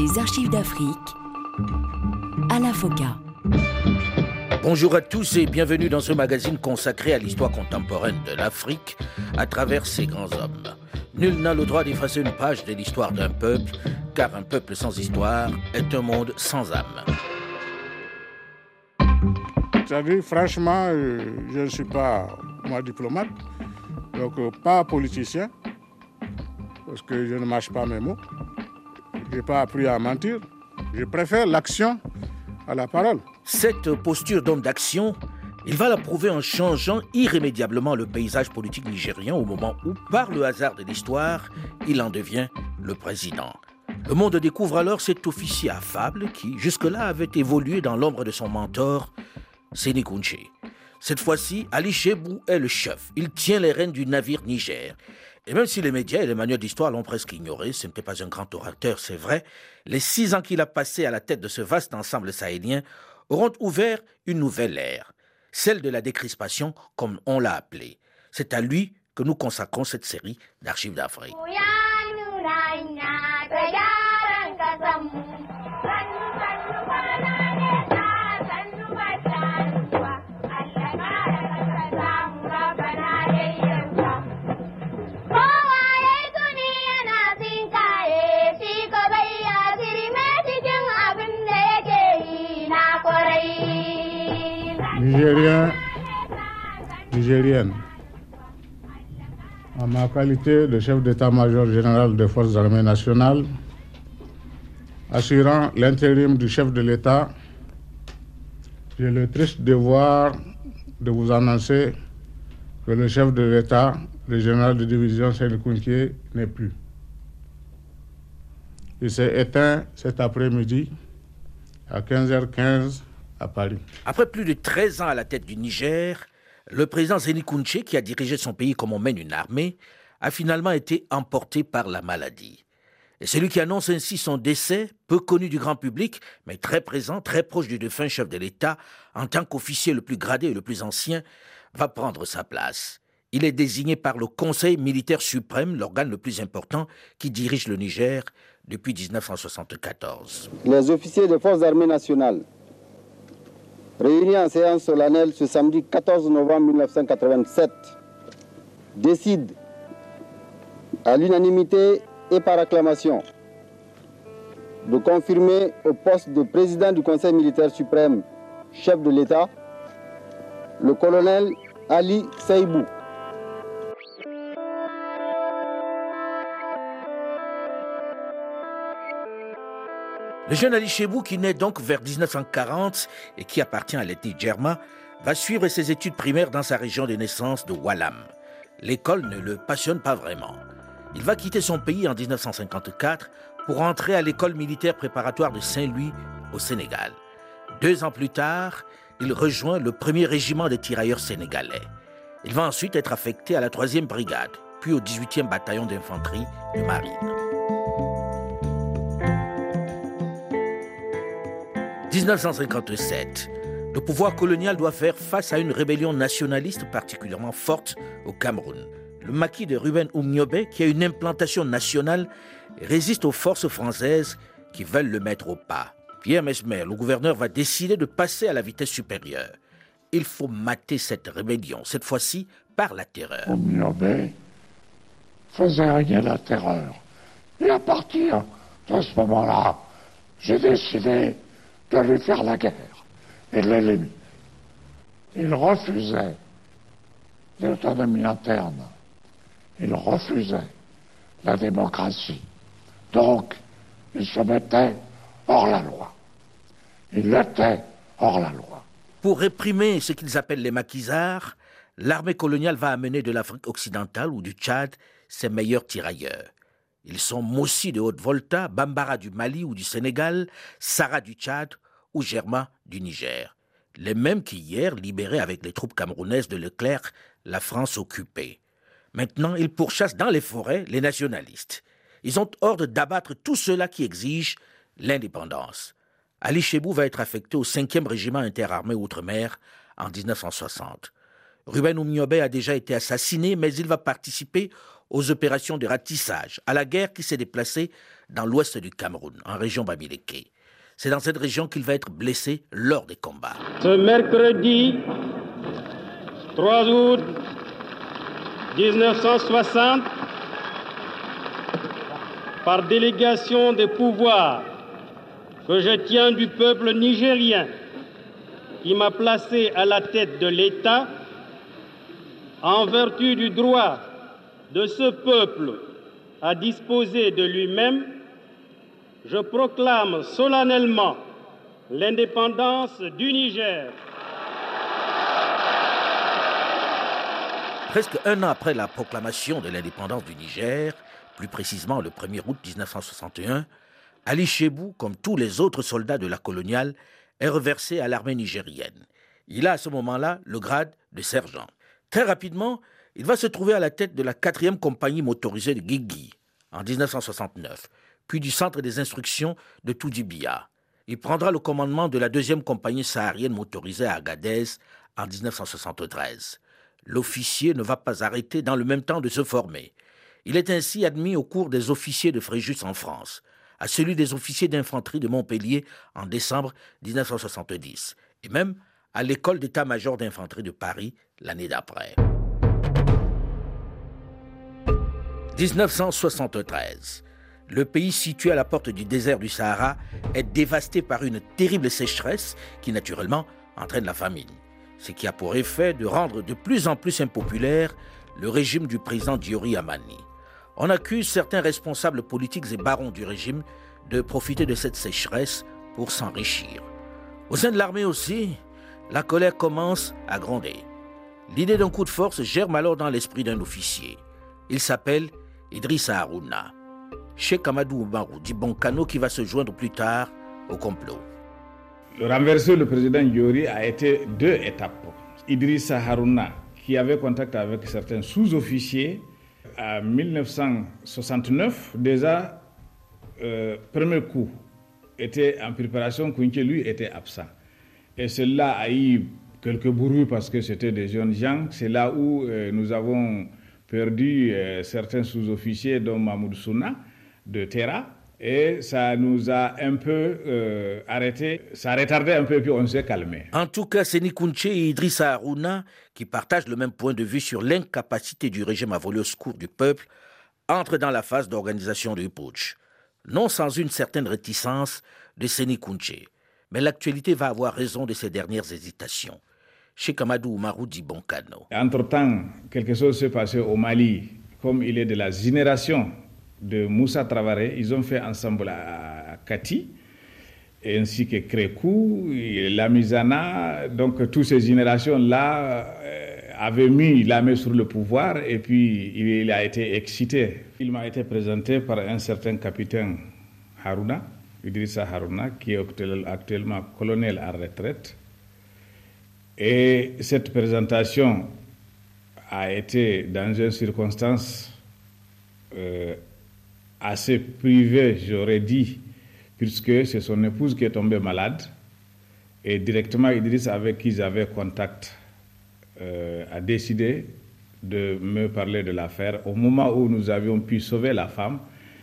Les archives d'Afrique. Alain Foka. Bonjour à tous et bienvenue dans ce magazine consacré à l'histoire contemporaine de l'Afrique à travers ses grands hommes. Nul n'a le droit d'effacer une page de l'histoire d'un peuple, car un peuple sans histoire est un monde sans âme. C'est-à-dire, franchement, euh, je ne suis pas, moi, diplomate, donc euh, pas politicien, parce que je ne mâche pas mes mots. Je n'ai pas appris à mentir. Je préfère l'action à la parole. Cette posture d'homme d'action, il va la prouver en changeant irrémédiablement le paysage politique nigérien au moment où, par le hasard de l'histoire, il en devient le président. Le monde découvre alors cet officier affable qui, jusque-là, avait évolué dans l'ombre de son mentor, Séné Cette fois-ci, Ali Chebou est le chef. Il tient les rênes du navire Niger. Et même si les médias et les manuels d'histoire l'ont presque ignoré, ce n'était pas un grand orateur, c'est vrai, les six ans qu'il a passés à la tête de ce vaste ensemble sahélien auront ouvert une nouvelle ère, celle de la décrispation, comme on l'a appelée. C'est à lui que nous consacrons cette série d'archives d'Afrique. Nigérien, Nigérienne, en ma qualité de chef d'état-major général des forces armées nationales, assurant l'intérim du chef de l'État, j'ai le triste devoir de vous annoncer que le chef de l'État, le général de division Sénécountier, n'est plus. Il s'est éteint cet après-midi à 15h15 Paris. Après plus de 13 ans à la tête du Niger, le président Zeni Kounché, qui a dirigé son pays comme on mène une armée, a finalement été emporté par la maladie. Et celui qui annonce ainsi son décès, peu connu du grand public, mais très présent, très proche du défunt chef de l'État, en tant qu'officier le plus gradé et le plus ancien, va prendre sa place. Il est désigné par le Conseil militaire suprême, l'organe le plus important qui dirige le Niger depuis 1974. Les officiers des forces armées nationales réunis en séance solennelle ce samedi 14 novembre 1987, décide à l'unanimité et par acclamation de confirmer au poste de président du Conseil militaire suprême, chef de l'État, le colonel Ali Seibou. Le jeune Ali Chebou, qui naît donc vers 1940 et qui appartient à l'ethnie Djerma, va suivre ses études primaires dans sa région de naissance de Wallam. L'école ne le passionne pas vraiment. Il va quitter son pays en 1954 pour entrer à l'école militaire préparatoire de Saint-Louis au Sénégal. Deux ans plus tard, il rejoint le premier régiment des tirailleurs sénégalais. Il va ensuite être affecté à la 3e brigade, puis au 18e bataillon d'infanterie de marine. 1957. Le pouvoir colonial doit faire face à une rébellion nationaliste particulièrement forte au Cameroun. Le maquis de Ruben Oumniobe, qui a une implantation nationale, résiste aux forces françaises qui veulent le mettre au pas. Pierre Mesmer, le gouverneur, va décider de passer à la vitesse supérieure. Il faut mater cette rébellion, cette fois-ci par la terreur. Faisait rien la terreur. Et à partir de ce moment-là, j'ai décidé de lui faire la guerre et l'éliminer. Il refusait l'autonomie interne. Il refusait la démocratie. Donc, il se mettait hors la loi. Il était hors la loi. Pour réprimer ce qu'ils appellent les maquisards, l'armée coloniale va amener de l'Afrique occidentale ou du Tchad ses meilleurs tirailleurs. Ils sont Mossi de Haute-Volta, Bambara du Mali ou du Sénégal, Sarah du Tchad ou Germain du Niger. Les mêmes qui hier libéraient avec les troupes camerounaises de Leclerc la France occupée. Maintenant, ils pourchassent dans les forêts les nationalistes. Ils ont ordre d'abattre tout cela qui exige l'indépendance. Ali Chebou va être affecté au 5e régiment interarmé Outre-mer en 1960. Ruben Oumiobe a déjà été assassiné, mais il va participer aux opérations de ratissage, à la guerre qui s'est déplacée dans l'ouest du Cameroun, en région Bamileke. C'est dans cette région qu'il va être blessé lors des combats. Ce mercredi 3 août 1960, par délégation des pouvoirs que je tiens du peuple nigérien qui m'a placé à la tête de l'État, en vertu du droit de ce peuple à disposer de lui-même, je proclame solennellement l'indépendance du Niger. Presque un an après la proclamation de l'indépendance du Niger, plus précisément le 1er août 1961, Ali Chebou, comme tous les autres soldats de la coloniale, est reversé à l'armée nigérienne. Il a à ce moment-là le grade de sergent. Très rapidement, il va se trouver à la tête de la 4e compagnie motorisée de Guigui en 1969, puis du centre des instructions de Toudibia. Il prendra le commandement de la 2e compagnie saharienne motorisée à Agadez en 1973. L'officier ne va pas arrêter dans le même temps de se former. Il est ainsi admis au cours des officiers de Fréjus en France, à celui des officiers d'infanterie de Montpellier en décembre 1970, et même à l'école d'état-major d'infanterie de Paris l'année d'après. 1973. Le pays situé à la porte du désert du Sahara est dévasté par une terrible sécheresse qui naturellement entraîne la famine, ce qui a pour effet de rendre de plus en plus impopulaire le régime du président Diori Amani. On accuse certains responsables politiques et barons du régime de profiter de cette sécheresse pour s'enrichir. Au sein de l'armée aussi, la colère commence à gronder. L'idée d'un coup de force germe alors dans l'esprit d'un officier. Il s'appelle Idrissa Harouna. Cheikh Amadou Oumarou dit Bonkano qui va se joindre plus tard au complot. Le renverser le président Yori a été deux étapes. Idrissa Harouna, qui avait contact avec certains sous-officiers, en 1969, déjà, euh, premier coup était en préparation, Kounke, lui, était absent. Et cela a eu quelques bruits parce que c'était des jeunes gens. C'est là où euh, nous avons perdu euh, certains sous-officiers, dont Mahmoud Souna de Terra. Et ça nous a un peu euh, arrêté, ça a retardé un peu, puis on s'est calmé. En tout cas, Seni Kounche et Idrissa Harouna, qui partagent le même point de vue sur l'incapacité du régime à voler au secours du peuple, entrent dans la phase d'organisation du putsch. Non sans une certaine réticence de Seni Kounche. Mais l'actualité va avoir raison de ces dernières hésitations. Cheikh Amadou Oumarou. Entre-temps, quelque chose s'est passé au Mali. Comme il est de la génération de Moussa Travaré, ils ont fait ensemble à Kati, ainsi que Crékou, Lamizana. Donc, toutes ces générations-là euh, avaient mis la main sur le pouvoir et puis il a été excité. Il m'a été présenté par un certain capitaine Haruna, Idrissa Haruna, qui est actuellement colonel à retraite. Et cette présentation a été dans une circonstance euh, assez privée, j'aurais dit, puisque c'est son épouse qui est tombée malade. Et directement, Idriss, avec qui j'avais contact, euh, a décidé de me parler de l'affaire. Au moment où nous avions pu sauver la femme,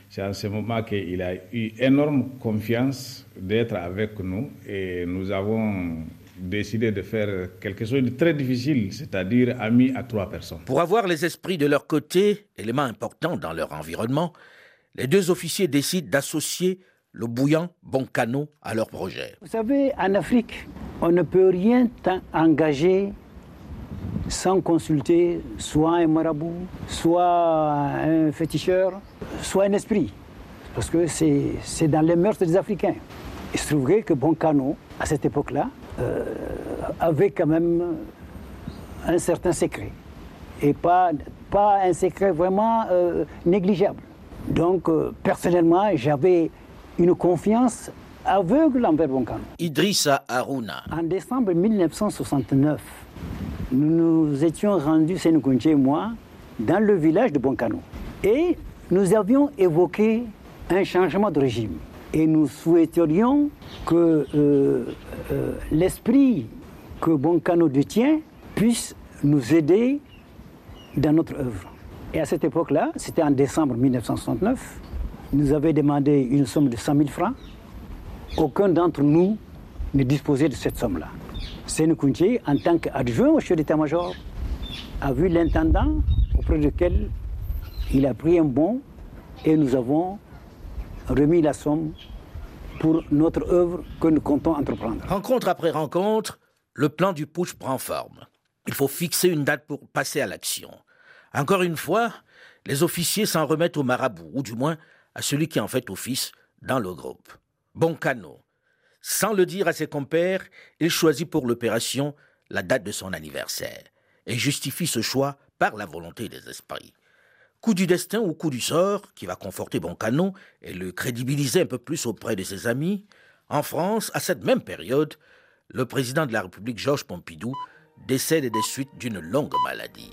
c'est en ce moment qu'il a eu énorme confiance d'être avec nous et nous avons décidé de faire quelque chose de très difficile, c'est-à-dire ami à trois personnes. Pour avoir les esprits de leur côté, élément important dans leur environnement, les deux officiers décident d'associer le bouillant Boncano à leur projet. Vous savez, en Afrique, on ne peut rien engager sans consulter soit un marabout, soit un féticheur, soit un esprit. Parce que c'est dans les mœurs des Africains. Il se trouverait que Boncano, à cette époque-là, euh, avait quand même un certain secret. Et pas, pas un secret vraiment euh, négligeable. Donc, euh, personnellement, j'avais une confiance aveugle envers Boncano. Idrissa Aruna. En décembre 1969, nous nous étions rendus, Sénoukounché et moi, dans le village de Boncano. Et nous avions évoqué un changement de régime. Et nous souhaiterions que euh, euh, l'esprit que Boncano détient puisse nous aider dans notre œuvre. Et à cette époque-là, c'était en décembre 1969, il nous avait demandé une somme de 100 000 francs. Aucun d'entre nous ne disposait de cette somme-là. Sénou en tant qu'adjoint au chef d'état-major, a vu l'intendant auprès duquel il a pris un bon et nous avons remis la somme pour notre œuvre que nous comptons entreprendre. Rencontre après rencontre, le plan du putsch prend forme. Il faut fixer une date pour passer à l'action. Encore une fois, les officiers s'en remettent au marabout, ou du moins à celui qui en fait office dans le groupe. Boncano. Sans le dire à ses compères, il choisit pour l'opération la date de son anniversaire et justifie ce choix par la volonté des esprits. Coup du destin ou coup du sort qui va conforter Boncano et le crédibiliser un peu plus auprès de ses amis, en France, à cette même période, le président de la République Georges Pompidou décède des suites d'une longue maladie.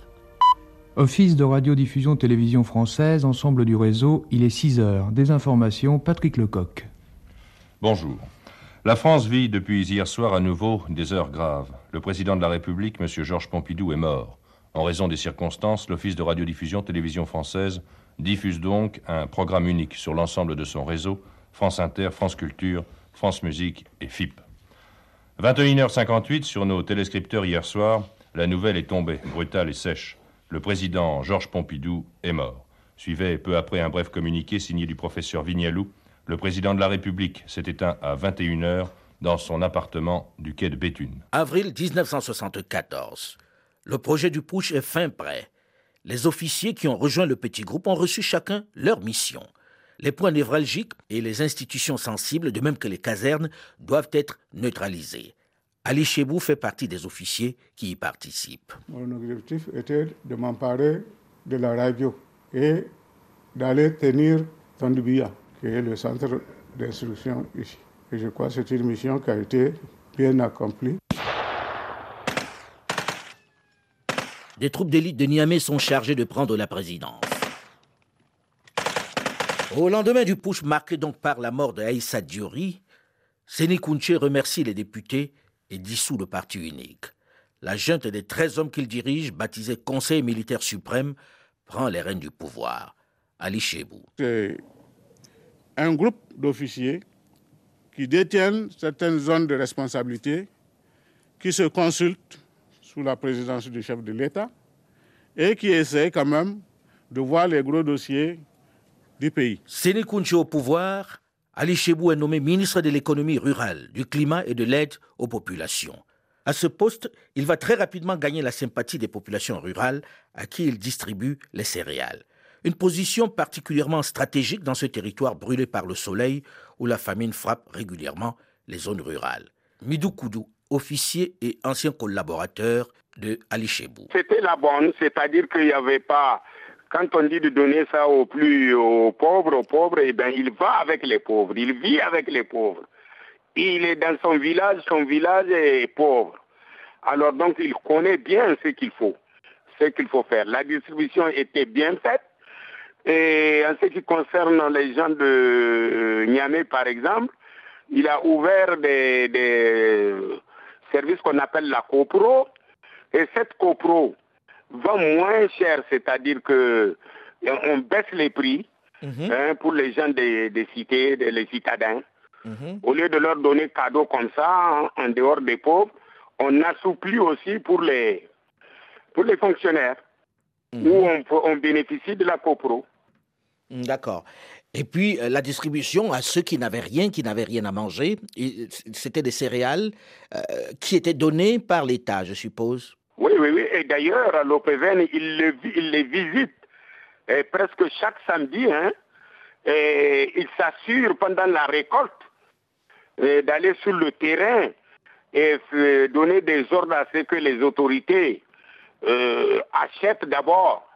Office de radiodiffusion télévision française, ensemble du réseau, il est 6 heures. Des informations, Patrick Lecoq. Bonjour. La France vit depuis hier soir à nouveau des heures graves. Le président de la République, M. Georges Pompidou, est mort. En raison des circonstances, l'Office de radiodiffusion télévision française diffuse donc un programme unique sur l'ensemble de son réseau, France Inter, France Culture, France Musique et FIP. 21h58 sur nos téléscripteurs hier soir, la nouvelle est tombée, brutale et sèche. Le président Georges Pompidou est mort. Suivait peu après un bref communiqué signé du professeur Vignalou. Le président de la République s'est éteint à 21h dans son appartement du quai de Béthune. Avril 1974. Le projet du push est fin prêt. Les officiers qui ont rejoint le petit groupe ont reçu chacun leur mission. Les points névralgiques et les institutions sensibles, de même que les casernes, doivent être neutralisés. Ali Chebou fait partie des officiers qui y participent. Mon objectif était de m'emparer de la radio et d'aller tenir Tondibia, qui est le centre d'instruction ici. Et je crois que c'est une mission qui a été bien accomplie. Des troupes d'élite de Niamey sont chargées de prendre la présidence. Au lendemain du push marqué donc par la mort de Aïssa Diori, Séné remercie les députés et dissout le parti unique. La junte des 13 hommes qu'il dirige, baptisé Conseil militaire suprême, prend les rênes du pouvoir. Ali Chebou. C'est un groupe d'officiers qui détiennent certaines zones de responsabilité, qui se consultent sous la présidence du chef de l'État et qui essaient quand même de voir les gros dossiers du pays. Séné au pouvoir, Ali Chebou est nommé ministre de l'économie rurale, du climat et de l'aide aux populations. À ce poste, il va très rapidement gagner la sympathie des populations rurales à qui il distribue les céréales. Une position particulièrement stratégique dans ce territoire brûlé par le soleil où la famine frappe régulièrement les zones rurales. Midou Koudou, officier et ancien collaborateur de Ali Chebou. C'était la bonne, c'est-à-dire qu'il n'y avait pas quand on dit de donner ça aux plus aux pauvres, aux pauvres, eh bien, il va avec les pauvres, il vit avec les pauvres. Il est dans son village, son village est pauvre. Alors donc il connaît bien ce qu'il faut, ce qu'il faut faire. La distribution était bien faite. Et en ce qui concerne les gens de Niamey, par exemple, il a ouvert des services qu'on appelle la CoPro. Et cette CoPro, vend moins cher, c'est-à-dire que on baisse les prix mhm. hein, pour les gens des, cités, les citadins. Mhm. Au lieu de leur donner cadeau comme ça, en, dehors des pauvres, on assouplit aussi pour les, pour les fonctionnaires, mhm. où on, on, bénéficie de la copro. Mm, d'accord. Et puis euh, la distribution à ceux qui n'avaient rien, qui n'avaient rien à manger, c'était des céréales euh, qui étaient données par l'État, je suppose. Oui, oui, oui. Et d'ailleurs, à l'OPVN, il, les visite presque chaque samedi. Hein, et il s'assure pendant la récolte d'aller sur le terrain et donner des ordres à ce que les autorités euh, achètent d'abord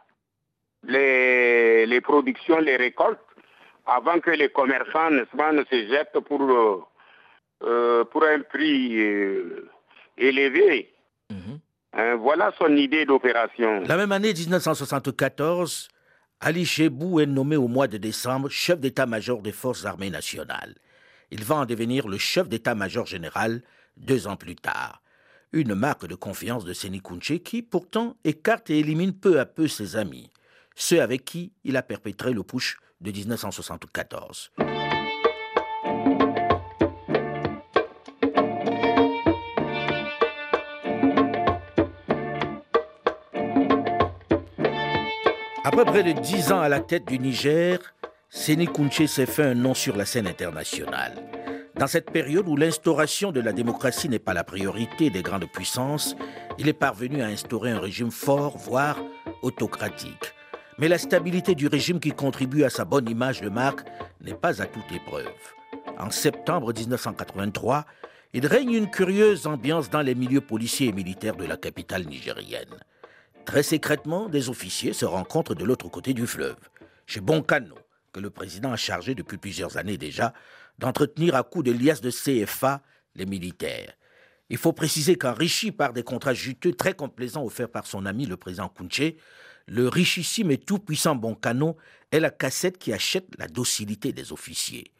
les, les, productions, les récoltes, avant que les commerçants ne se jettent pour, euh, euh, pour un prix élevé. Mhm. Hein, voilà son idée d'opération. La même année 1974, Ali Chebou est nommé au mois de décembre chef d'état-major des forces armées nationales. Il va en devenir le chef d'état-major général deux ans plus tard. Une marque de confiance de Séni qui, pourtant, écarte et élimine peu à peu ses amis. ceux avec qui il a perpétré le push de 1974. Après près de dix ans à la tête du Niger, Séné Kounché s'est fait un nom sur la scène internationale. Dans cette période où l'instauration de la démocratie n'est pas la priorité des grandes puissances, il est parvenu à instaurer un régime fort, voire autocratique. Mais la stabilité du régime qui contribue à sa bonne image de marque n'est pas à toute épreuve. En septembre 1983, il règne une curieuse ambiance dans les milieux policiers et militaires de la capitale nigérienne. Très secrètement, des officiers se rencontrent de l'autre côté du fleuve, chez Bonkano, que le président a chargé depuis plusieurs années déjà d'entretenir à coups de liasses de CFA les militaires. Il faut préciser qu'enrichi par des contrats juteux très complaisants offerts par son ami le président Kounché, le richissime et tout-puissant Boncano est la cassette qui achète la docilité des officiers.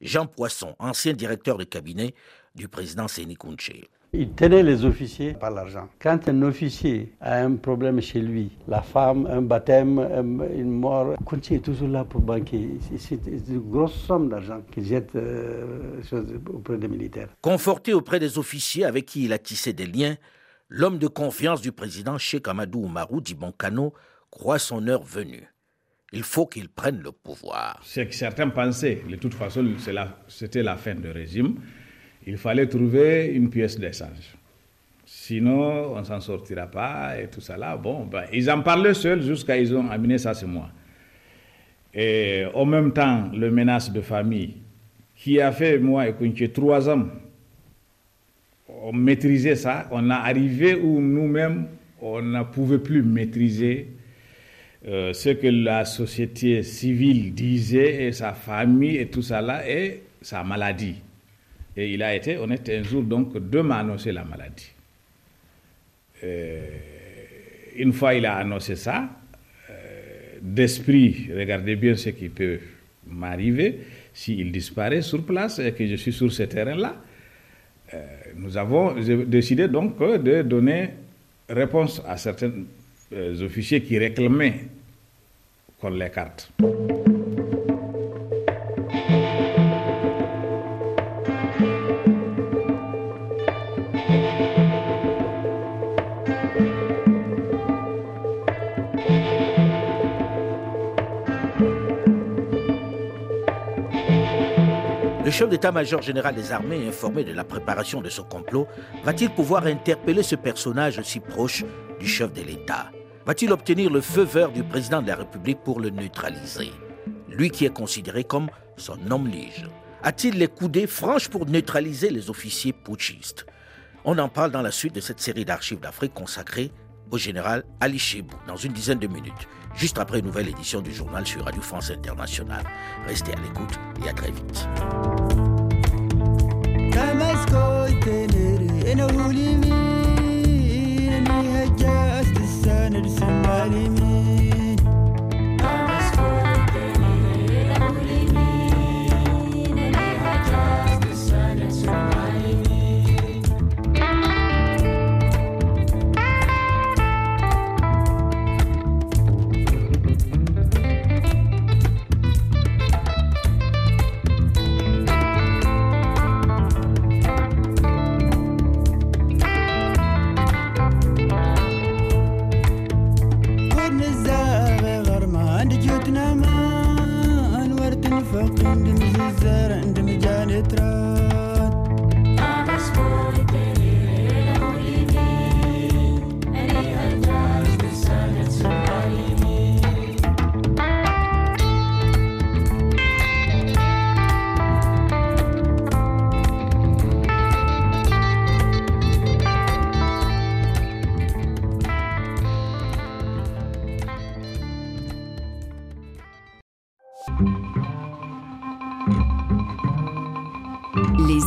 Jean Poisson, ancien directeur de cabinet du président Séni Kounché. Il tenait les officiers par l'argent. Quand un officier a un problème chez lui, la femme, un baptême, une mort, Kounché est toujours là pour banquer. C'est une grosse somme d'argent qu'il jette euh, auprès des militaires. Conforté auprès des officiers avec qui il a tissé des liens, l'homme de confiance du président Cheikh Amadou Oumarou dit Boncano croit son heure venue. Il faut qu'il prenne le pouvoir. C'est que certains pensaient, de toute façon, c'était la fin du régime. Il fallait trouver une pièce d'échange. Sinon, on ne s'en sortira pas et tout ça là. Bon, ben, ils en parlaient seuls jusqu'à ils ont amené ça c'est moi. Et en même temps, le menace de famille qui a fait, moi et trois ans, on maîtrisait ça. On a arrivé où nous-mêmes, on ne pouvait plus maîtriser euh, ce que la société civile disait et sa famille et tout ça là et sa maladie. Et il a été honnête un jour donc de m'annoncer la maladie. Euh, une fois il a annoncé ça, euh, d'esprit, regardez bien ce qui peut m'arriver s'il disparaît sur place et que je suis sur ce terrain-là. nous avons décidé donc de donner réponse à certains officiers qui réclamaient Le chef d'état-major général des armées, informé de la préparation de ce complot, va-t-il pouvoir interpeller ce personnage si proche du chef de l'État? Va-t-il obtenir le feu vert du président de la République pour le neutraliser? Lui qui est considéré comme son homme lige. A-t-il les coudées franches pour neutraliser les officiers putschistes? On en parle dans la suite de cette série d'archives d'Afrique consacrée au général Ali Chebou dans une dizaine de minutes, juste après une nouvelle édition du journal sur Radio France Internationale. Restez à l'écoute et à très vite. Marie.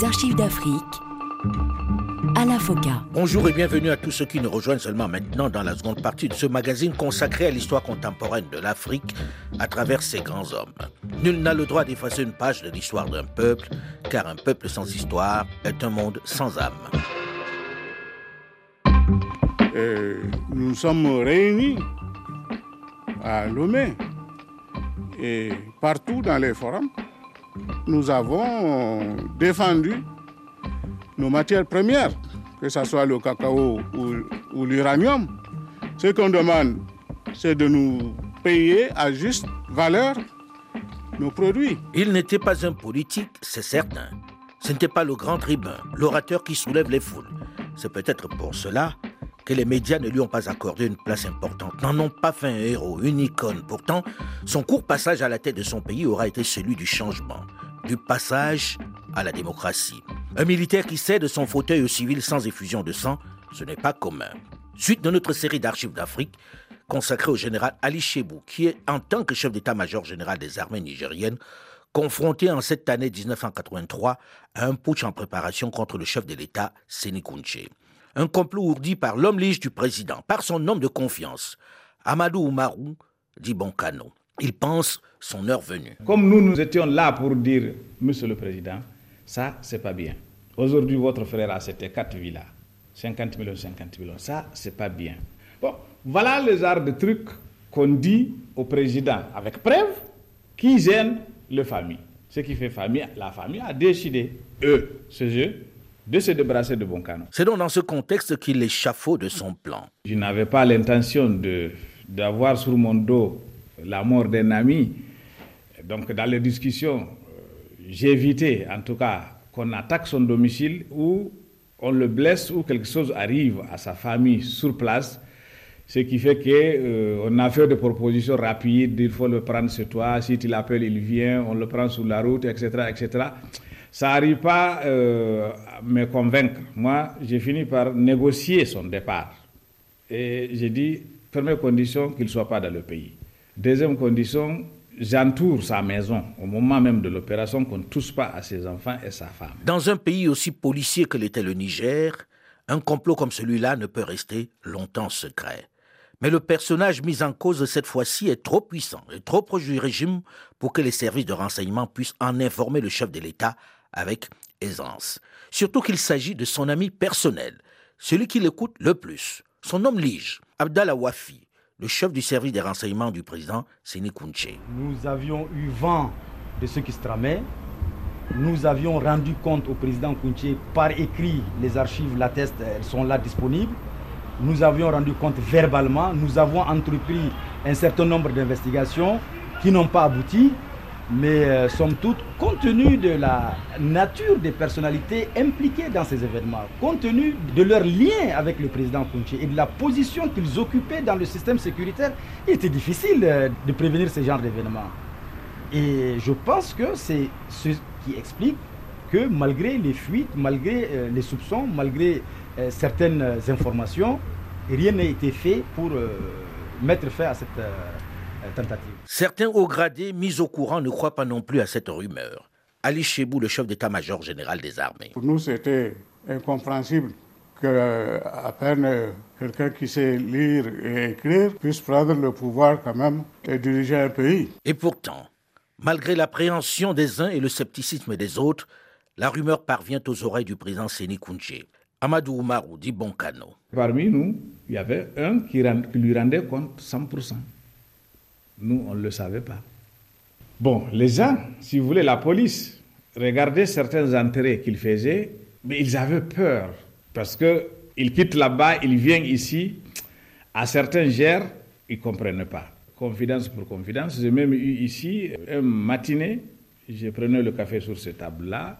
Archives d'Afrique. la Foka. Bonjour et bienvenue à tous ceux qui nous rejoignent seulement maintenant dans la seconde partie de ce magazine consacré à l'histoire contemporaine de l'Afrique à travers ses grands hommes. Nul n'a le droit d'effacer une page de l'histoire d'un peuple, car un peuple sans histoire est un monde sans âme. nous sommes réunis à Lomé et partout dans les forums, nous avons défendu nos matières premières, que ce soit le cacao ou, l'uranium. Ce qu'on demande, c'est de nous payer à juste valeur nos produits. Il n'était pas un politique, c'est certain. Ce n'était pas le grand tribun, l'orateur qui soulève les foules. C'est peut-être pour cela que les médias ne lui ont pas accordé une place importante, n'en ont pas fait un héros, une icône. Pourtant, son court passage à la tête de son pays aura été celui du changement, du passage à la démocratie. Un militaire qui cède son fauteuil aux civils sans effusion de sang, ce n'est pas commun. Suite de notre série d'archives d'Afrique, consacrée au général Ali Chebou, qui est, en tant que chef d'état-major général des armées nigériennes, confronté en cette année 1983 à un putsch en préparation contre le chef de l'État, Séné un complot ourdi par l'homme lige du président, par son homme de confiance, Amadou Oumarou, dit Boncano. Il pense son heure venue. Comme nous, nous étions là pour dire, Monsieur le Président, ça, c'est pas bien. Aujourd'hui, votre frère a c'était quatre villas, 50 millions, 50 millions. Ça, c'est pas bien. Bon, voilà les arts de trucs qu'on dit au président, avec preuve, qui gênent le famille. Ce qui fait famille, la famille a décidé, eux, c'est eux, de se débarrasser de Boncano. C'est donc dans ce contexte qu'il échafaude de son plan. Je n'avais pas l'intention d'avoir sur mon dos la mort d'un ami. Donc dans les discussions, euh, j'ai évité en tout cas qu'on attaque son domicile ou on le blesse ou quelque chose arrive à sa famille sur place. Ce qui fait qu'on euh, a fait des propositions rapides, il faut le prendre chez toi, si tu l'appelles, il vient, on le prend sur la route, etc. etc ça n'arrive pas euh, à me convaincre. Moi, j'ai fini par négocier son départ. Et j'ai dit, première condition, qu'il ne soit pas dans le pays. Deuxième condition, j'entoure sa maison au moment même de l'opération, qu'on ne touche pas à ses enfants et sa femme. Dans un pays aussi policier que l'était le Niger, un complot comme celui-là ne peut rester longtemps secret. Mais le personnage mis en cause cette fois-ci est trop puissant et trop proche du régime pour que les services de renseignement puissent en informer le chef de l'État avec aisance. Surtout qu'il s'agit de son ami personnel, celui qui l'écoute le plus, son homme lige, Abdallah Wafi, le chef du service des renseignements du président Séné Kounché. Nous avions eu vent de ce qui se tramait. Nous avions rendu compte au président Kounché par écrit, les archives l'attestent, elles sont là disponibles. Nous avions rendu compte verbalement. Nous avons entrepris un certain nombre d'investigations qui n'ont pas abouti. Mais euh, somme toute, compte tenu de la nature des personnalités impliquées dans ces événements, compte tenu de leur lien avec le président Kounché et de la position qu'ils occupaient dans le système sécuritaire, il était difficile euh, de prévenir ce genre d'événements. Et je pense que c'est ce qui explique que malgré les fuites, malgré euh, les soupçons, malgré certaines informations, rien n'a été fait pour mettre fin à cette Certains hauts gradés mis au courant ne croient pas non plus à cette rumeur. Ali Chebou, le chef d'état-major général des armées. Pour nous, c'était incompréhensible que à peine quelqu'un qui sait lire et écrire puisse prendre le pouvoir quand même et diriger un pays. Et pourtant, malgré l'appréhension des uns et le scepticisme des autres, la rumeur parvient aux oreilles du président Séni Koundé. Amadou Oumarou dit Boncano. Parmi nous, il y avait un qui, qui lui rendait compte 100%. Nous, on ne le savait pas. Bon, les gens, si vous voulez, la police, regardez certains intérêts qu'ils faisaient, mais ils avaient peur. Parce qu'ils quittent là-bas, ils viennent ici. À certains gères, ils ne comprennent pas. Confidence pour confidence. J'ai même eu ici, un matinée, je prenais le café sur cette table-là.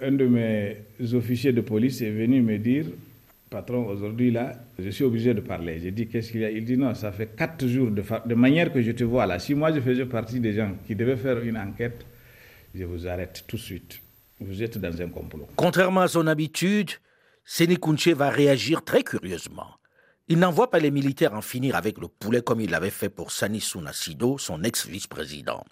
Un de mes officiers de police est venu me dire patron, aujourd'hui, là, je suis obligé de parler. J'ai dit, qu'est-ce qu'il y a? Il dit, non, ça fait quatre jours de, manière que je te vois là. Si moi, je faisais partie des gens qui devaient faire une enquête, je vous arrête tout de suite. Vous êtes dans un complot. Contrairement à son habitude, Séné va réagir très curieusement. Il n'envoie pas les militaires en finir avec le poulet comme il l'avait fait pour Sani Sido, son ex-vice-président.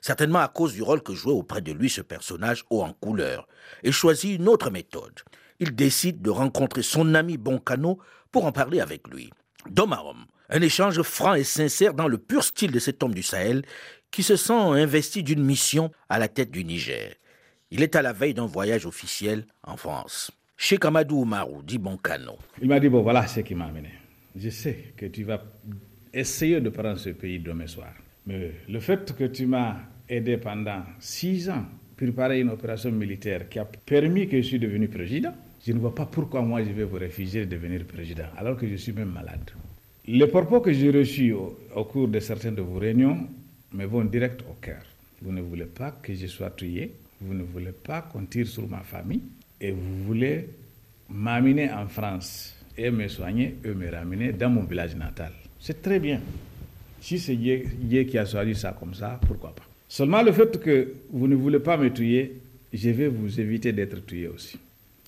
Certainement à cause du rôle que jouait auprès de lui ce personnage haut en couleur, et choisit une autre méthode il décide de rencontrer son ami Boncano pour en parler avec lui. D'homme à homme, un échange franc et sincère dans le pur style de cet homme du Sahel qui se sent investi d'une mission à la tête du Niger. Il est à la veille d'un voyage officiel en France. Cheikh Amadou Oumarou dit Boncano. Il m'a dit, bon voilà ce qui m'a amené. Je sais que tu vas essayer de prendre ce pays demain soir. Mais le fait que tu m'as aidé pendant six ans préparer une opération militaire qui a permis que je suis devenu président, je ne vois pas pourquoi moi je vais vous refuser de devenir président, alors que je suis même malade. Les propos que j'ai reçus au, au, cours de certaines de vos réunions me vont direct au cœur. Vous ne voulez pas que je sois tué, vous ne voulez pas qu'on tire sur ma famille, et vous voulez m'amener en France et me soigner et me ramener dans mon village natal. C'est très bien. Si c'est Dieu, qui a choisi ça comme ça, pourquoi pas Seulement le fait que vous ne voulez pas me tuer, je vais vous éviter d'être tué aussi.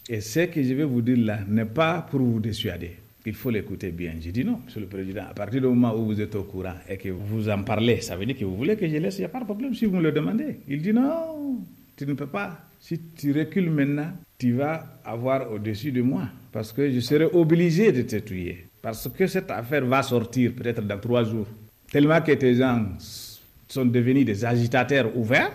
Et ce que je vais vous dire là n'est pas pour vous dissuader. Il faut l'écouter bien. J'ai dit non, Monsieur le Président, à partir du moment où vous êtes au courant et que vous en parlez, ça veut dire que vous voulez que je laisse, il n'y a pas de problème si vous me le demandez. Il dit non, tu ne peux pas. Si tu recules maintenant, tu vas avoir au-dessus de moi. Parce que je serai obligé de te tuer. Parce que cette affaire va sortir peut-être dans trois jours. Tellement que tes gens sont devenus des agitateurs ouverts,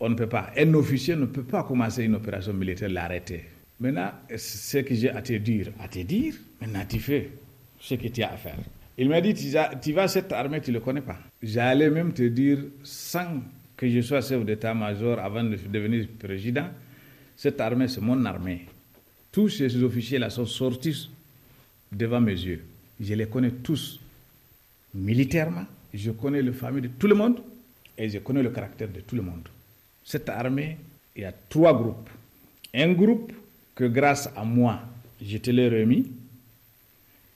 on ne peut pas. Un officier ne peut pas commencer une opération militaire, l'arrêter. Maintenant, ce que j'ai à te dire, à te dire, maintenant tu fais ce que tu as à faire. Il m'a dit, tu vas cette armée, tu ne le connais pas. J'allais même te dire, sans que je sois chef d'état-major avant de devenir président, cette armée, c'est mon armée. Tous ces officiers-là sont sortis devant mes yeux. Je les connais tous militairement, je connais le famille de tout le monde et je connais le caractère de tout le monde. Cette armée, il y a trois groupes. Un groupe que grâce à moi, je te l'ai remis.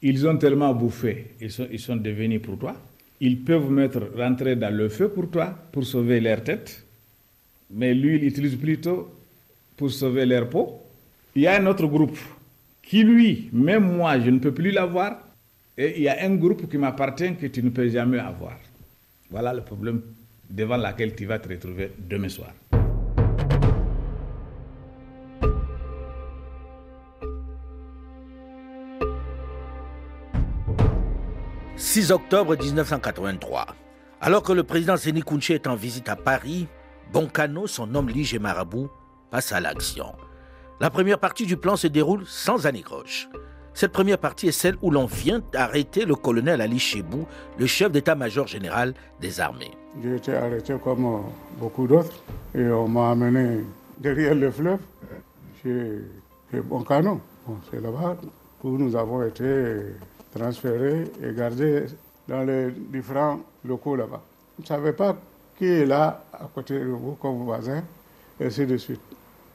Ils ont tellement bouffé, ils sont, ils sont devenus pour toi. Ils peuvent mettre, rentrer dans le feu pour toi, pour sauver leur tête. Mais lui, il utilise plutôt pour sauver leur peau. Il y a un autre groupe qui, lui, même moi, je ne peux plus l'avoir. Et il y a un groupe qui m'appartient que tu ne peux jamais avoir. Voilà le problème devant lequel tu vas te retrouver demain soir. 6 octobre 1983. Alors que le président Séni Kounché est en visite à Paris, Boncano, son homme lige et marabout, passe à l'action. La première partie du plan se déroule sans anicroche. Cette première partie est celle où l'on vient arrêter le colonel Ali Chebou, le chef d'état-major général des armées. J'ai été arrêté comme beaucoup d'autres et on m'a amené derrière le fleuve chez, chez Boncano. Bon, c'est là-bas où nous avons été transférés et gardés dans les différents locaux là-bas. Vous ne savez pas qui est là à côté de vous comme voisin, et ainsi de suite.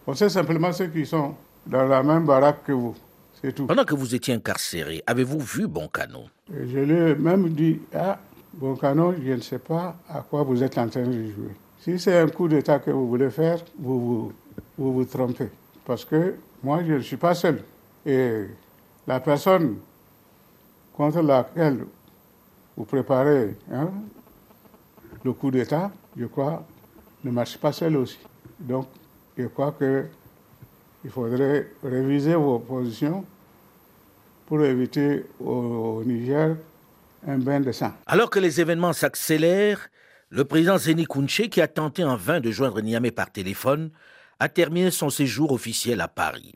On sait simplement ceux qui sont dans la même baraque que vous. C'est tout. Pendant que vous étiez incarcéré, avez-vous vu Boncano? Je lui ai même dit, ah, Boncano, je ne sais pas à quoi vous êtes en train de jouer. Si c'est un coup d'État que vous voulez faire, vous vous, vous vous trompez. Parce que moi, je ne suis pas seul. Et la personne contre laquelle vous préparez hein, le coup d'État, je crois, ne marche pas seul aussi. Donc, je crois qu'il faudrait réviser vos positions pour éviter au Niger un bain de sang. Alors que les événements s'accélèrent, le président Zeni Kounché, qui a tenté en vain de joindre Niamey par téléphone, a terminé son séjour officiel à Paris.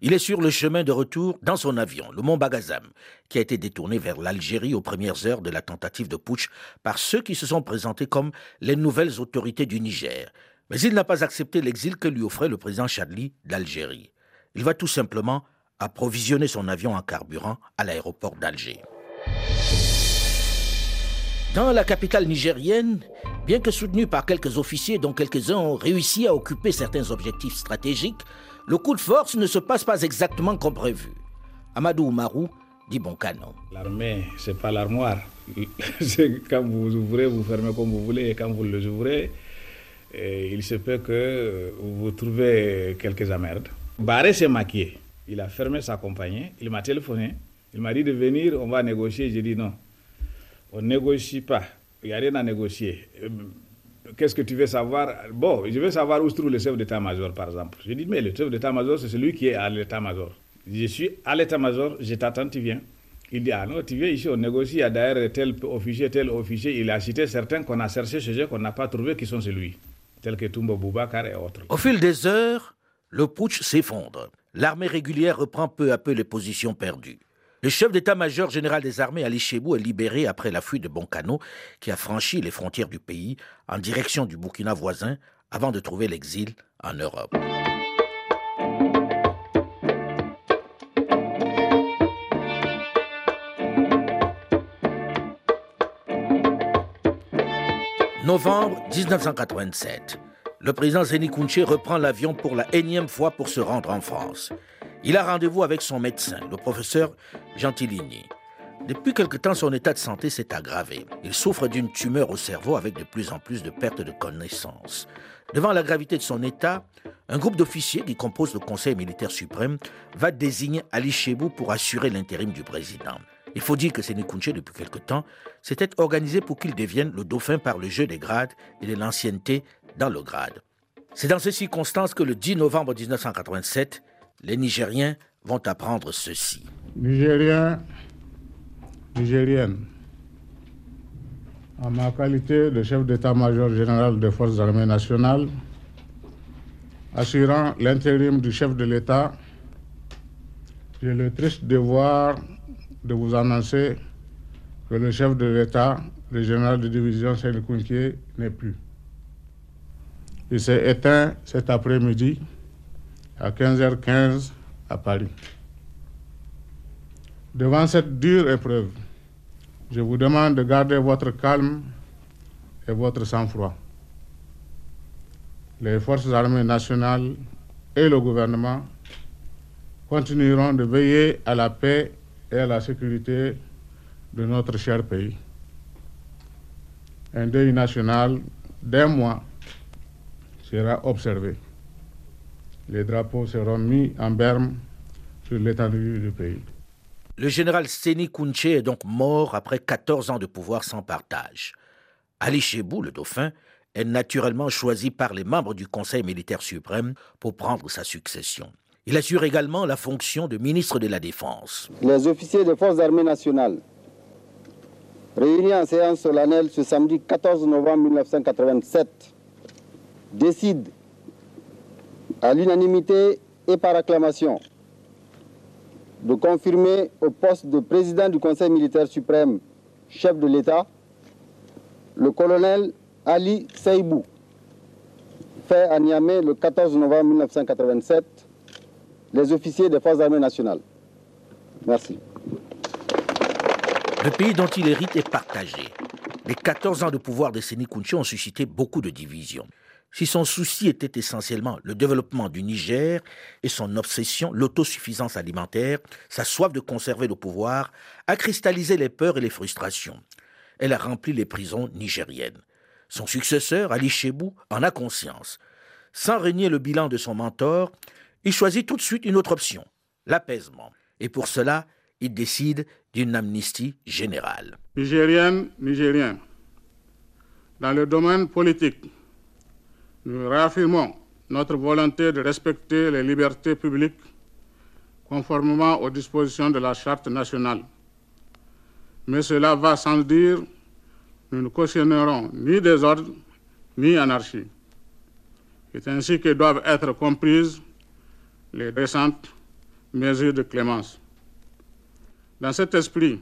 Il est sur le chemin de retour dans son avion, le Mont Bagazam, qui a été détourné vers l'Algérie aux premières heures de la tentative de putsch par ceux qui se sont présentés comme les nouvelles autorités du Niger. Mais il n'a pas accepté l'exil que lui offrait le président Chadli d'Algérie. Il va tout simplement approvisionner son avion en carburant à l'aéroport d'Alger. Dans la capitale nigérienne, bien que soutenu par quelques officiers dont quelques-uns ont réussi à occuper certains objectifs stratégiques, le coup de force ne se passe pas exactement comme prévu. Amadou Oumarou dit bon canon. L'armée, c'est pas l'armoire. C'est quand vous ouvrez, vous fermez comme vous voulez, et quand vous le ouvrez, il se peut que vous trouvez quelques emmerdes. Barré s'est maquillé. Il a fermé sa compagnie, il m'a téléphoné, il m'a dit de venir, on va négocier. J'ai dit non, on ne négocie pas, il n'y a rien à négocier. Qu'est-ce que tu veux savoir? Bon, je veux savoir où se trouve le chef d'état-major, par exemple. J'ai dit, mais le chef d'état-major, c'est celui qui est à l'état-major. Je suis à l'état-major, je t'attends, tu viens. Il dit, ah non, tu viens ici, on négocie. D'ailleurs tel officier, tel officier. Il a cité certains qu'on a cherché chez eux, qu'on n'a pas trouvé, qui sont celui, tels que Boubacar et autres. Au fil des heures, le putsch s'effondre. L'armée régulière reprend peu à peu les positions perdues. Le chef d'état-major général des armées, Ali Chebou, est libéré après la fuite de Boncano, qui a franchi les frontières du pays en direction du Burkina voisin avant de trouver l'exil en Europe. Novembre 1987. Le président Zeni Kounché reprend l'avion pour la énième fois pour se rendre en France. Il a rendez-vous avec son médecin, le professeur Gentilini. Depuis quelque temps, son état de santé s'est aggravé. Il souffre d'une tumeur au cerveau avec de plus en plus de pertes de connaissances. Devant la gravité de son état, un groupe d'officiers qui compose le Conseil militaire suprême va désigner Ali Chebou pour assurer l'intérim du président. Il faut dire que Sénékounché, depuis quelque temps, s'était organisé pour qu'il devienne le dauphin par le jeu des grades et de l'ancienneté dans le grade. C'est dans ces circonstances que le 10 novembre 1987, les Nigériens vont apprendre ceci. Nigériens, Nigériennes, en ma qualité de chef d'état-major général des forces armées nationales, assurant l'intérim du chef de l'État, j'ai le triste devoir de vous annoncer que le chef de l'État, le général de division Sénécountier, n'est plus. Il s'est éteint cet après-midi à 15h15 à Paris. Devant cette dure épreuve, je vous demande de garder votre calme et votre sang-froid. Les forces armées nationales et le gouvernement continueront de veiller à la paix et à la sécurité de notre cher pays. Un deuil national d'un mois sera observé. Les drapeaux seront mis en berme sur l'étendue du pays. Le général Séni Kounché est donc mort après 14 ans de pouvoir sans partage. Ali Chebou, le dauphin, est naturellement choisi par les membres du Conseil militaire suprême pour prendre sa succession. Il assure également la fonction de ministre de la Défense. Les officiers des forces armées nationales, réunis en séance solennelle ce samedi 14 novembre 1987, décident à l'unanimité et par acclamation de confirmer au poste de président du Conseil militaire suprême, chef de l'État, le colonel Ali Seibou, fait à Niamey le 14 novembre 1987, les officiers des forces armées nationales. Merci. Le pays dont il hérite est partagé. Les 14 ans de pouvoir de Séni ont suscité beaucoup de divisions. Si son souci était essentiellement le développement du Niger et son obsession, l'autosuffisance alimentaire, sa soif de conserver le pouvoir, a cristallisé les peurs et les frustrations. Elle a rempli les prisons nigériennes. Son successeur, Ali Chebou, en a conscience. Sans régner le bilan de son mentor, il choisit tout de suite une autre option, l'apaisement. Et pour cela, il décide d'une amnistie générale. Nigériennes, Nigériens, dans le domaine politique, nous réaffirmons notre volonté de respecter les libertés publiques conformément aux dispositions de la Charte nationale. Mais cela va sans dire, nous ne cautionnerons ni désordre ni anarchie. C'est ainsi que doivent être comprises les récentes mesures de clémence. Dans cet esprit,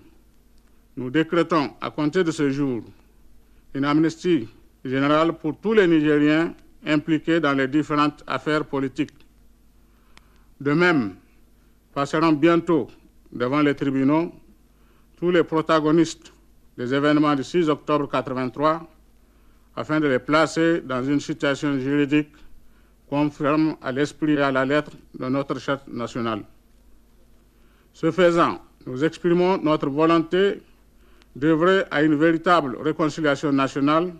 nous décrétons à compter de ce jour une amnistie générale pour tous les Nigériens impliqués dans les différentes affaires politiques. De même, passeront bientôt devant les tribunaux tous les protagonistes des événements du 6 octobre 1983 afin de les placer dans une situation juridique conforme à l'esprit et à la lettre de notre charte nationale. Ce faisant, nous exprimons notre volonté d'œuvrer à une véritable réconciliation nationale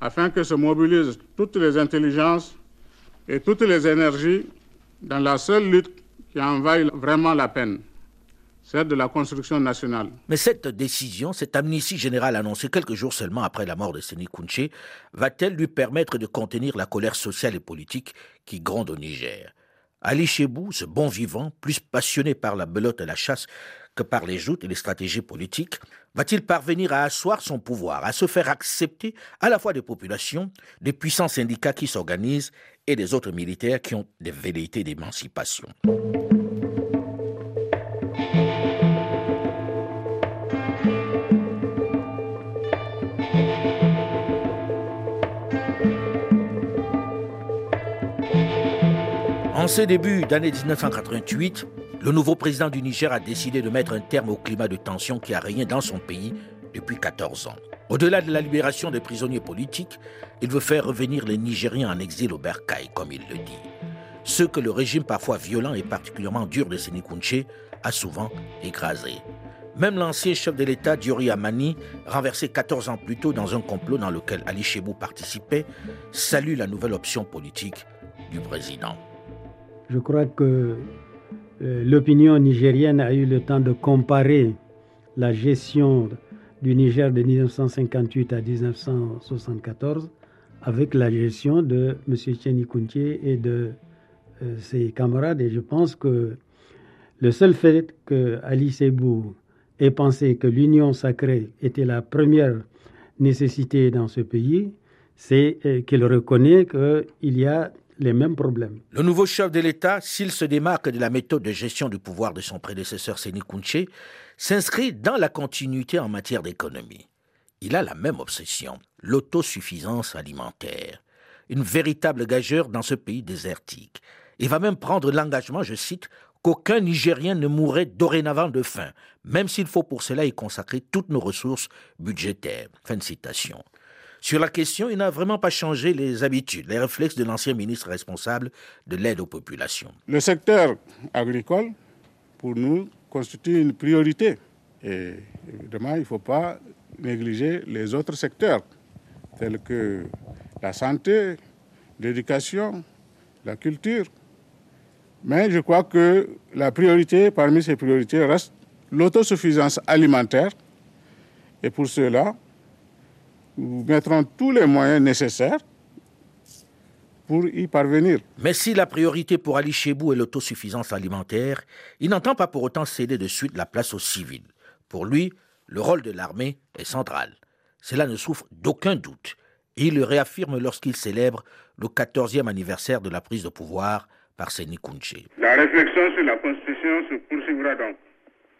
afin que se mobilisent toutes les intelligences et toutes les énergies dans la seule lutte qui en vaille vraiment la peine, celle de la construction nationale. Mais cette décision, cette amnistie générale annoncée quelques jours seulement après la mort de Séné Kounché, va-t-elle lui permettre de contenir la colère sociale et politique qui gronde au Niger? Ali Chebou, ce bon vivant, plus passionné par la belote et la chasse que par les joutes et les stratégies politiques, va-t-il parvenir à asseoir son pouvoir, à se faire accepter à la fois des populations, des puissants syndicats qui s'organisent et des autres militaires qui ont des velléités d'émancipation? En ce début d'année 1988, le nouveau président du Niger a décidé de mettre un terme au climat de tension qui a régné dans son pays depuis 14 ans. Au-delà de la libération des prisonniers politiques, il veut faire revenir les Nigériens en exil au Bercail, comme il le dit. Ce que le régime parfois violent et particulièrement dur de Sénikounché a souvent écrasé. Même l'ancien chef de l'État, Diori Amani, renversé 14 ans plus tôt dans un complot dans lequel Ali Chebou participait, salue la nouvelle option politique du président. Je crois que euh, l'opinion nigérienne a eu le temps de comparer la gestion du Niger de 1958 à 1974 avec la gestion de M. Tcheni et de euh, ses camarades. Et je pense que le seul fait que Ali Sebou ait pensé que l'union sacrée était la première nécessité dans ce pays, c'est euh, qu'il reconnaît qu'il y a les mêmes problèmes. Le nouveau chef de l'État, s'il se démarque de la méthode de gestion du pouvoir de son prédécesseur Séni s'inscrit dans la continuité en matière d'économie. Il a la même obsession, l'autosuffisance alimentaire, une véritable gageure dans ce pays désertique. Il va même prendre l'engagement, je cite, qu'aucun Nigérien ne mourrait dorénavant de faim, même s'il faut pour cela y consacrer toutes nos ressources budgétaires. Fin de citation. Sur la question, il n'a vraiment pas changé les habitudes, les réflexes de l'ancien ministre responsable de l'aide aux populations. Le secteur agricole, pour nous, constitue une priorité. Et évidemment, il ne faut pas négliger les autres secteurs, tels que la santé, l'éducation, la culture. Mais je crois que la priorité parmi ces priorités reste l'autosuffisance alimentaire. Et pour cela, nous mettrons tous les moyens nécessaires pour y parvenir. Mais si la priorité pour Ali Chebou est l'autosuffisance alimentaire, il n'entend pas pour autant céder de suite la place aux civils. Pour lui, le rôle de l'armée est central. Cela ne souffre d'aucun doute. Et il le réaffirme lorsqu'il célèbre le 14e anniversaire de la prise de pouvoir par Séni Kounché. La réflexion sur la Constitution se poursuivra donc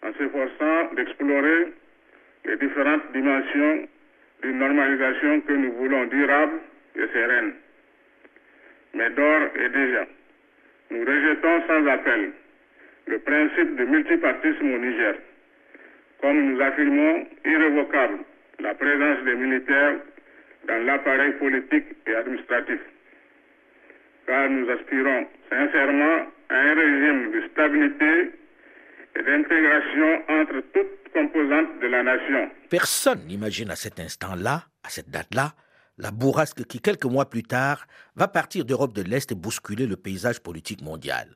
en s'efforçant d'explorer les différentes dimensions d'une normalisation que nous voulons durable et sereine. Mais d'ores et déjà, nous rejetons sans appel le principe de multipartisme au Niger, comme nous affirmons irrévocable la présence des militaires dans l'appareil politique et administratif, car nous aspirons sincèrement à un régime de stabilité d'intégration entre toutes composantes de la nation. Personne n'imagine à cet instant-là, à cette date-là, la bourrasque qui, quelques mois plus tard, va partir d'Europe de l'Est et bousculer le paysage politique mondial.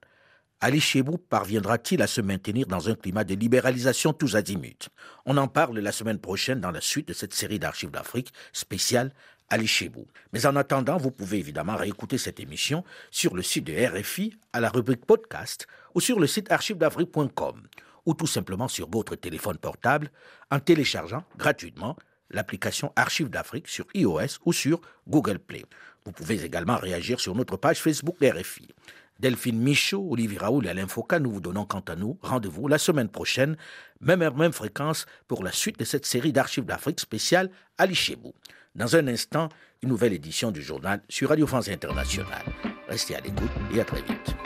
Ali Chebou parviendra-t-il à se maintenir dans un climat de libéralisation tous azimuts? On en parle la semaine prochaine dans la suite de cette série d'archives d'Afrique spéciale Ali Chebou. Mais en attendant, vous pouvez évidemment réécouter cette émission sur le site de RFI à la rubrique podcast ou sur le site archivesdafrique.com ou tout simplement sur votre téléphone portable en téléchargeant gratuitement l'application Archives d'Afrique sur iOS ou sur Google Play. Vous pouvez également réagir sur notre page Facebook RFI. Delphine Michaud, Olivier Raoul et Alain Foucault, nous vous donnons quant à nous rendez-vous la semaine prochaine, même heure, même fréquence, pour la suite de cette série d'archives d'Afrique spéciale Ali Chebou. Dans un instant, une nouvelle édition du journal sur Radio France Internationale. Restez à l'écoute et à très vite.